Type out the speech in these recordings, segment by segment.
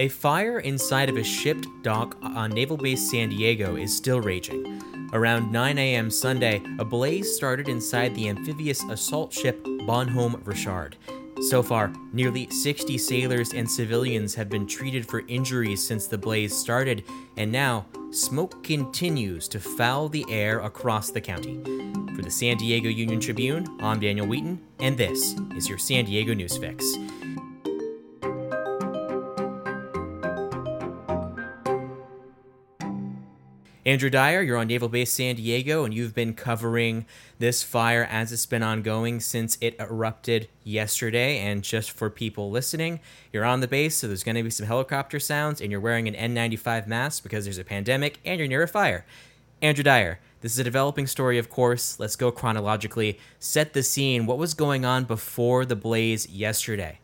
A fire inside of a shipped dock on Naval Base San Diego is still raging. Around 9 a.m. Sunday, a blaze started inside the amphibious assault ship Bonhomme Richard. So far, nearly 60 sailors and civilians have been treated for injuries since the blaze started, and now smoke continues to foul the air across the county. For the San Diego Union Tribune, I'm Daniel Wheaton, and this is your San Diego News Fix. Andrew Dyer, you're on Naval Base San Diego, and you've been covering this fire as it's been ongoing since it erupted yesterday. And just for people listening, you're on the base, so there's going to be some helicopter sounds, and you're wearing an N95 mask because there's a pandemic and you're near a fire. Andrew Dyer, this is a developing story, of course. Let's go chronologically. Set the scene. What was going on before the blaze yesterday?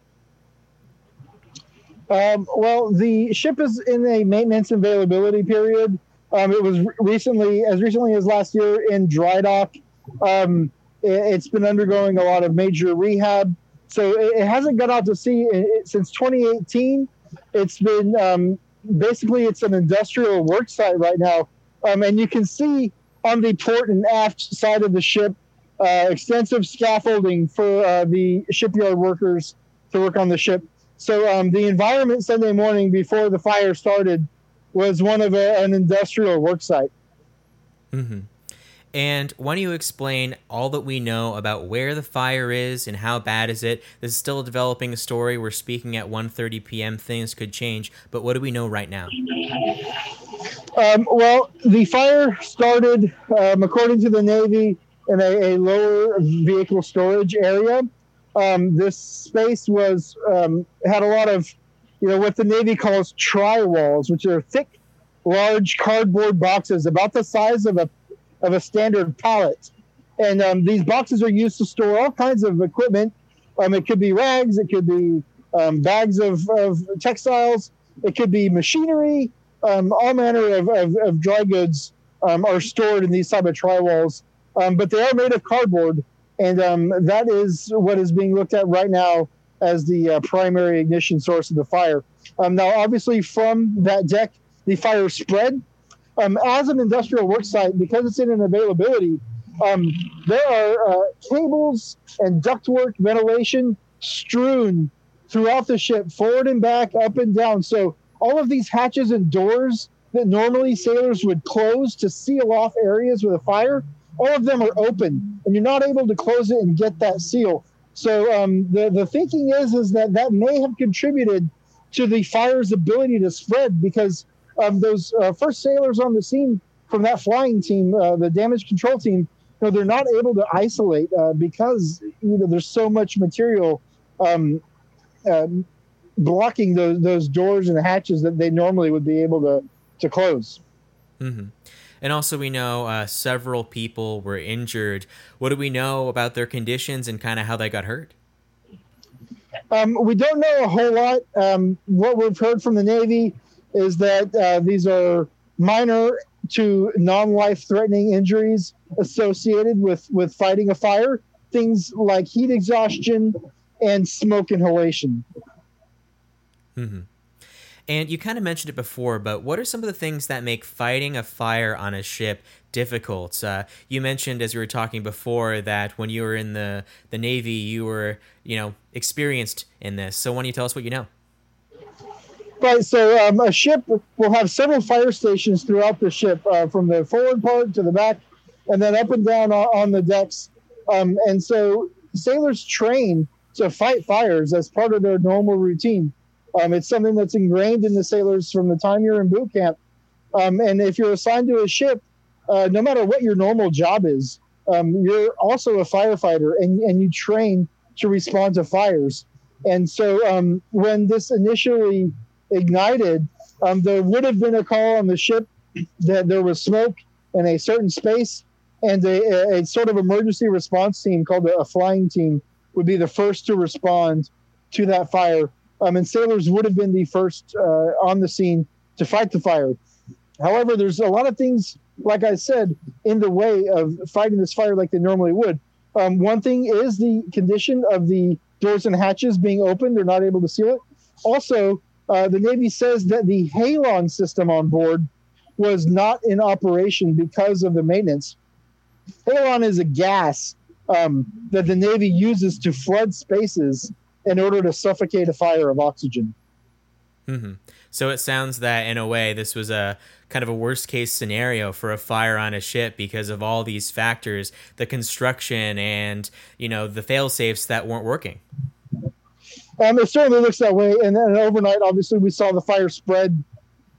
Um, well, the ship is in a maintenance availability period. Um, it was recently, as recently as last year, in dry dock. Um, it, has been undergoing a lot of major rehab, so it, it hasn't got out to sea it, since 2018. It's been um, basically it's an industrial work site right now, um, and you can see on the port and aft side of the ship uh, extensive scaffolding for uh, the shipyard workers to work on the ship. So um, the environment Sunday morning before the fire started was one of a, an industrial work site. Mm-hmm. And why don't you explain all that we know about where the fire is and how bad is it? This is still a developing story. We're speaking at 1.30 p.m. Things could change, but what do we know right now? Um, well, the fire started, um, according to the Navy, in a, a lower vehicle storage area. Um, this space was um, had a lot of you know, what the Navy calls tri walls, which are thick, large cardboard boxes about the size of a of a standard pallet. And um, these boxes are used to store all kinds of equipment. Um, it could be rags, it could be um, bags of, of textiles, it could be machinery, um, all manner of, of, of dry goods um, are stored in these type of tri walls. Um, but they are made of cardboard, and that is what is being looked at right now as the uh, primary ignition source of the fire. Um, now, obviously, from that deck, the fire spread. Um, as an industrial work site, because it's in an availability, um, there are uh, cables and ductwork ventilation strewn throughout the ship, forward and back, up and down. So all of these hatches and doors that normally sailors would close to seal off areas with a fire, all of them are open, and you're not able to close it and get that seal. So um, the the thinking is is that that may have contributed to the fire's ability to spread because um, those uh, first sailors on the scene from that flying team, uh, the damage control team, you know, they're not able to isolate uh, because you know there's so much material um, uh, blocking those those doors and hatches that they normally would be able to to close. Mm-hmm. And also, we know uh, several people were injured. What do we know about their conditions and kind of how they got hurt? Um, we don't know a whole lot. Um, what we've heard from the Navy is that uh, these are minor to non-life threatening injuries associated with with fighting a fire things like heat exhaustion and smoke inhalation mm-hmm. And you kind of mentioned it before, but what are some of the things that make fighting a fire on a ship difficult? Uh, you mentioned as we were talking before that when you were in the the Navy, you were you know experienced in this. So why don't you tell us what you know? Right. So um, a ship will have several fire stations throughout the ship, uh, from the forward part to the back, and then up and down on, on the decks. Um, and so sailors train to fight fires as part of their normal routine. Um, it's something that's ingrained in the sailors from the time you're in boot camp. Um, and if you're assigned to a ship, uh, no matter what your normal job is, um, you're also a firefighter and, and you train to respond to fires. And so um, when this initially ignited, um, there would have been a call on the ship that there was smoke in a certain space, and a, a sort of emergency response team called a, a flying team would be the first to respond to that fire um, and sailors would have been the first uh, on the scene to fight the fire. However, there's a lot of things, like I said, in the way of fighting this fire like they normally would. Um, one thing is the condition of the doors and hatches being open; they're not able to seal it. Also, uh, the Navy says that the halon system on board was not in operation because of the maintenance. Halon is a gas um, that the Navy uses to flood spaces in order to suffocate a fire of oxygen. Mm-hmm. So it sounds that in a way this was a kind of a worst case scenario for a fire on a ship because of all these factors, the construction and you know the fail safes that weren't working. Um, it certainly looks that way. And then overnight, obviously, we saw the fire spread.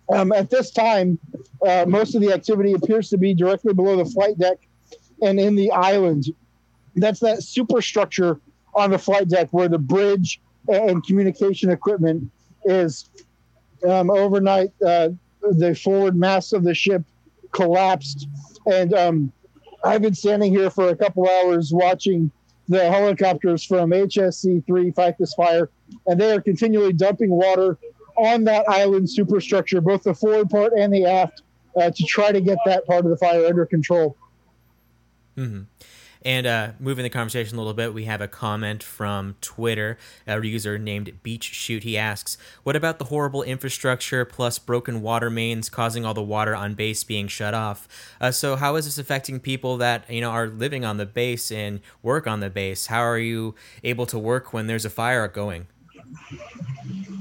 Um, at this time, uh, most of the activity appears to be directly below the flight deck and in the island. That's that superstructure on the flight deck where the bridge and communication equipment is. Um, overnight, uh, the forward mast of the ship collapsed, and um, I've been standing here for a couple hours watching the helicopters from HSC 3 fight this fire, and they are continually dumping water on that island superstructure, both the forward part and the aft, uh, to try to get that part of the fire under control. Mm-hmm. And uh, moving the conversation a little bit, we have a comment from Twitter, a user named Beach Shoot. He asks, "What about the horrible infrastructure plus broken water mains causing all the water on base being shut off? Uh, so how is this affecting people that you know are living on the base and work on the base? How are you able to work when there's a fire going?"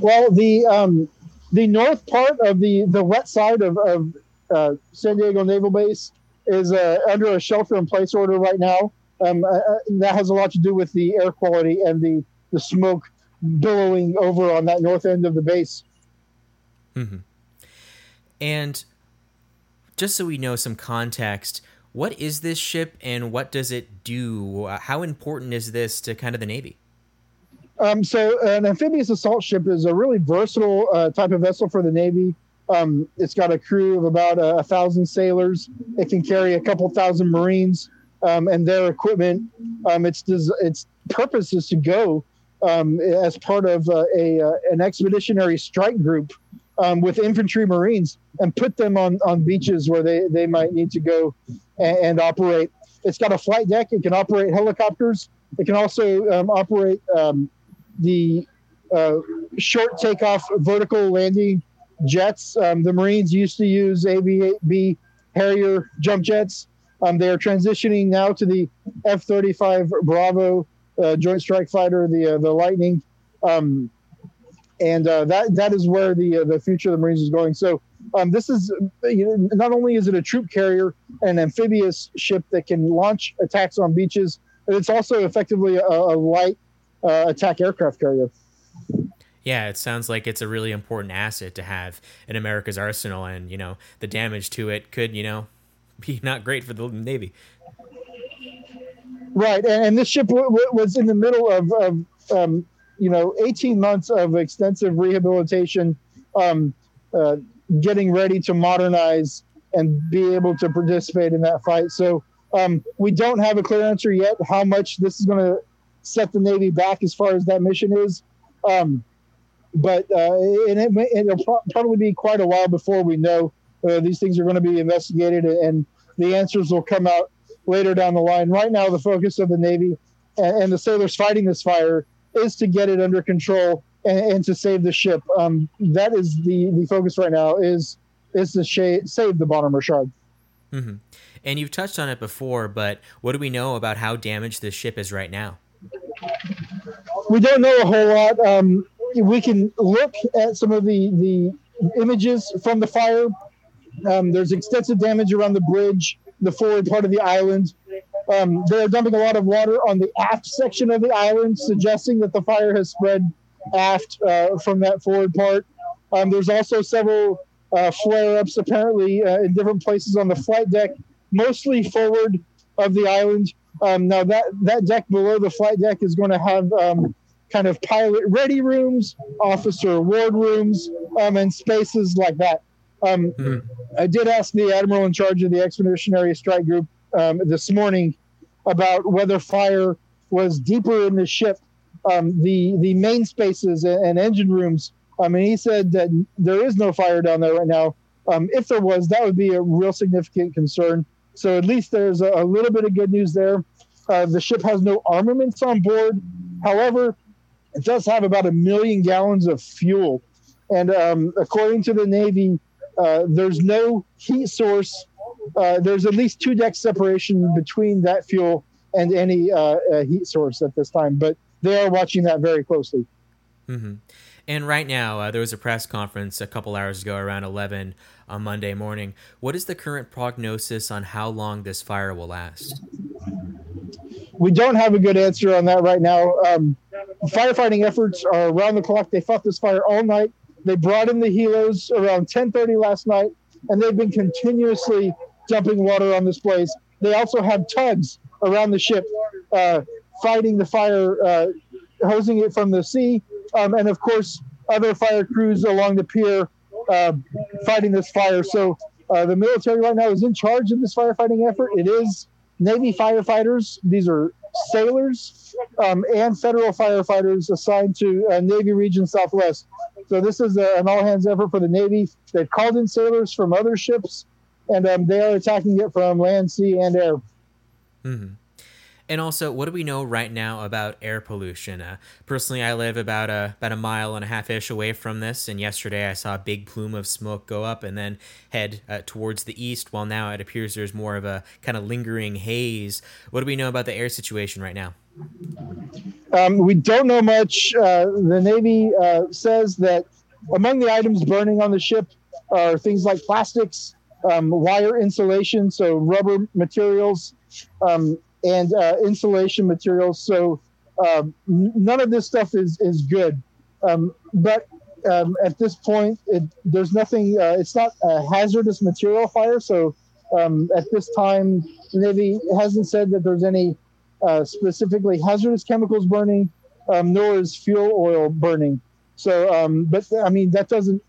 Well, the um, the north part of the the wet side of, of uh, San Diego Naval Base is uh, under a shelter in place order right now. Um, uh, uh, that has a lot to do with the air quality and the, the smoke billowing over on that north end of the base. Mm-hmm. And just so we know some context, what is this ship and what does it do? How important is this to kind of the Navy? Um, so, an amphibious assault ship is a really versatile uh, type of vessel for the Navy. Um, it's got a crew of about a, a, thousand sailors. It can carry a couple thousand Marines um, and their equipment. Um, its its purpose is to go um, as part of uh, a uh, an expeditionary strike group um, with infantry Marines and put them on on beaches where they they might need to go and, and operate. It's got a flight deck. It can operate helicopters. It can also operate the uh, short takeoff vertical landing jets. Um, the Marines used to use AV-8B Harrier jump jets. Um, they are transitioning now to the F-35 Bravo uh, Joint Strike Fighter, the uh, the Lightning, um, and uh, that that is where the uh, the future of the Marines is going. So um, this is you know, not only is it a troop carrier, an amphibious ship that can launch attacks on beaches, but it's also effectively a, a light uh, attack aircraft carrier. Yeah, it sounds like it's a really important asset to have in America's arsenal, and you know the damage to it could, you know, be not great for the Navy. Right, and, this ship w- w- was in the middle of, of um, you know, 18 months of extensive rehabilitation, um, uh, getting ready to modernize and be able to participate in that fight. So um, we don't have a clear answer yet how much this is going to set the Navy back as far as that mission is. Um, but uh, and it, will probably be quite a while before we know uh, these things are going to be investigated and the answers will come out later down the line. Right now, the focus of the Navy and, and the sailors fighting this fire is to get it under control and, and to save the ship. Um, that is the, the focus right now is is to sh- save the Bonhomme Richard. Mm-hmm. And you've touched on it before, but what do we know about how damaged this ship is right now? We don't know a whole lot. Um, we can look at some of the the images from the fire. Um, there's extensive damage around the bridge, the forward part of the island. Um, they're dumping a lot of water on the aft section of the island, suggesting that the fire has spread aft uh, from that forward part. Um, there's also several uh, flare ups apparently uh, in different places on the flight deck, mostly forward of the island. Um, now that that deck below the flight deck is going to have um, kind of pilot ready rooms, officer ward rooms, um, and spaces like that. Um, mm-hmm. I did ask the admiral in charge of the expeditionary strike group um, this morning about whether fire was deeper in the ship, um, the the main spaces and, and engine rooms. I mean, he said that there is no fire down there right now. Um, if there was, that would be a real significant concern. So at least there's a, a little bit of good news there. Uh, the ship has no armaments on board. However, it does have about a million gallons of fuel And um, according to the Navy, uh, there's no heat source. Uh, there's at least two deck separation between that fuel and any uh, uh, heat source at this time, but they are watching that very closely. Mm-hmm. And right now, uh, there was a press conference a couple hours ago around 11 on Monday morning. What is the current prognosis on how long this fire will last? We don't have a good answer on that right now. Um, firefighting efforts are around the clock. They fought this fire all night. They brought in the helos around 10:30 last night, and they've been continuously dumping water on this place. They also have tugs around the ship uh, fighting the fire, uh, hosing it from the sea um, and of course other fire crews along the pier uh, fighting this fire. So uh, the military right now is in charge of this firefighting effort. It is Navy firefighters; these are sailors um, and federal firefighters assigned to uh, Navy Region Southwest. So this is a, an all-hands effort for the Navy. They've called in sailors from other ships, and um, they are attacking it from land, sea, and air. Mm-hmm. And also, what do we know right now about air pollution? Uh, personally, I live about a about a mile and a half ish away from this, and yesterday I saw a big plume of smoke go up and then head uh, towards the east. While now it appears there's more of a kind of lingering haze. What do we know about the air situation right now? Um, we don't know much. Uh, the Navy uh, says that among the items burning on the ship are things like plastics, um, wire insulation, so rubber materials, um, and uh, insulation materials. So um, none of this stuff is is good. Um, but um, at this point, it, there's nothing. Uh, it's not a hazardous material fire. So um, at this time, the Navy hasn't said that there's any uh, specifically hazardous chemicals burning, um, nor is fuel oil burning. So, um, but I mean that doesn't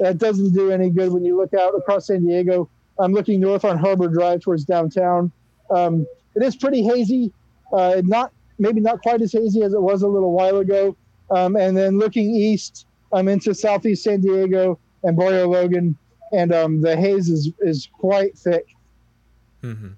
that doesn't do any good when you look out across San Diego. I'm looking north on Harbor Drive towards downtown. Um, it is pretty hazy. Uh, not maybe not quite as hazy as it was a little while ago. Um, and then looking east, I'm into southeast San Diego and Barrio Logan, and um, the haze is is quite thick. Mm-hmm.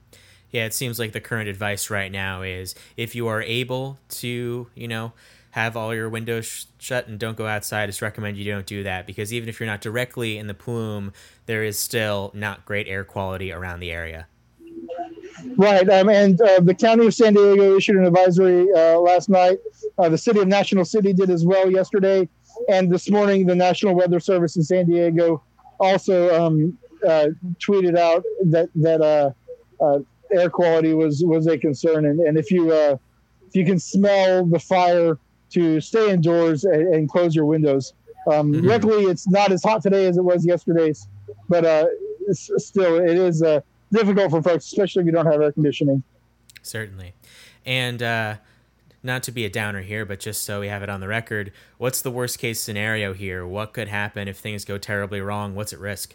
Yeah, it seems like the current advice right now is if you are able to, you know, have all your windows sh- shut and don't go outside, it's recommend you don't do that because even if you're not directly in the plume, there is still not great air quality around the area. Right, um, and uh, the county of San Diego issued an advisory uh, last night. Uh, the city of National City did as well yesterday, and this morning the National Weather Service in San Diego also um, uh, tweeted out that that uh, uh, air quality was was a concern, and, and if you if you can smell the fire, to stay indoors and, and close your windows. Um, mm-hmm. Luckily, it's not as hot today as it was yesterday, but still, it is a difficult for folks, especially if you don't have air conditioning. Certainly. And uh, not to be a downer here, but just so we have it on the record, what's the worst case scenario here? What could happen if things go terribly wrong? What's at risk?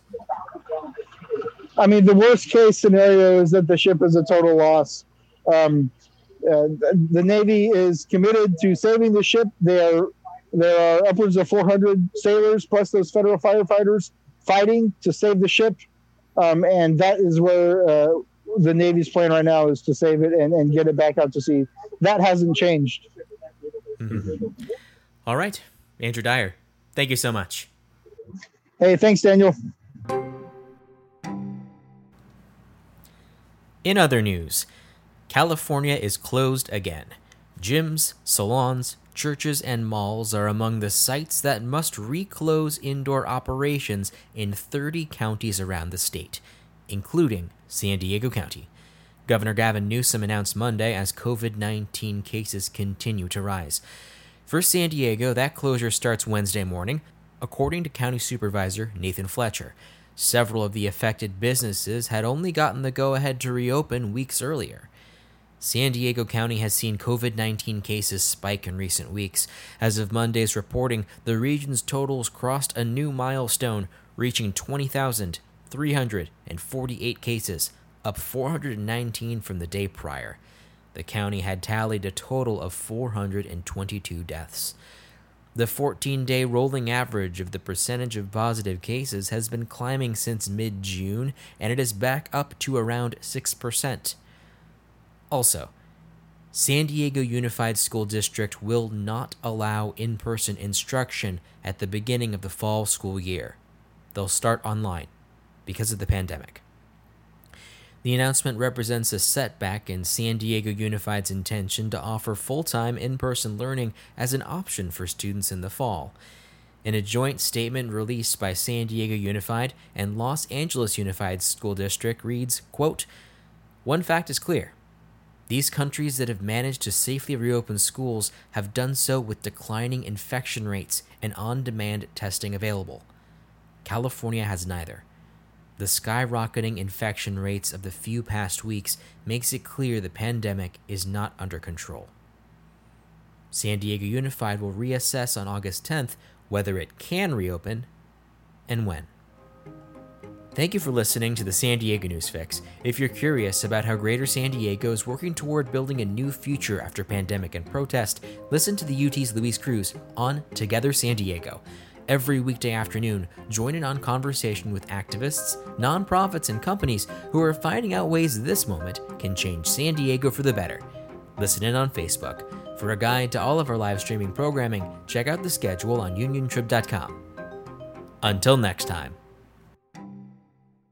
I mean, the worst case scenario is that the ship is a total loss. Um, uh, the Navy is committed to saving the ship. There, there are upwards of 400 sailors plus those federal firefighters fighting to save the ship um, and that is where uh, the Navy's plan right now is to save it and, and get it back out to sea. That hasn't changed. Mm-hmm. All right, Andrew Dyer, thank you so much. Hey, thanks, Daniel. In other news, California is closed again. Gyms, salons, churches, and malls are among the sites that must reclose indoor operations in 30 counties around the state, including San Diego County. Governor Gavin Newsom announced Monday as COVID 19 cases continue to rise. For San Diego, that closure starts Wednesday morning, according to County Supervisor Nathan Fletcher. Several of the affected businesses had only gotten the go ahead to reopen weeks earlier. San Diego County has seen COVID 19 cases spike in recent weeks. As of Monday's reporting, the region's totals crossed a new milestone, reaching 20,348 cases, up 419 from the day prior. The county had tallied a total of 422 deaths. The 14 day rolling average of the percentage of positive cases has been climbing since mid June, and it is back up to around 6%. Also, San Diego Unified School District will not allow in person instruction at the beginning of the fall school year. They'll start online because of the pandemic. The announcement represents a setback in San Diego Unified's intention to offer full time in person learning as an option for students in the fall. In a joint statement released by San Diego Unified and Los Angeles Unified School District reads, quote, One fact is clear. These countries that have managed to safely reopen schools have done so with declining infection rates and on demand testing available. California has neither. The skyrocketing infection rates of the few past weeks makes it clear the pandemic is not under control. San Diego Unified will reassess on August 10th whether it can reopen and when. Thank you for listening to the San Diego News Fix. If you're curious about how Greater San Diego is working toward building a new future after pandemic and protest, listen to the UT's Luis Cruz on Together San Diego. Every weekday afternoon, join in on conversation with activists, nonprofits, and companies who are finding out ways this moment can change San Diego for the better. Listen in on Facebook. For a guide to all of our live streaming programming, check out the schedule on uniontrib.com. Until next time.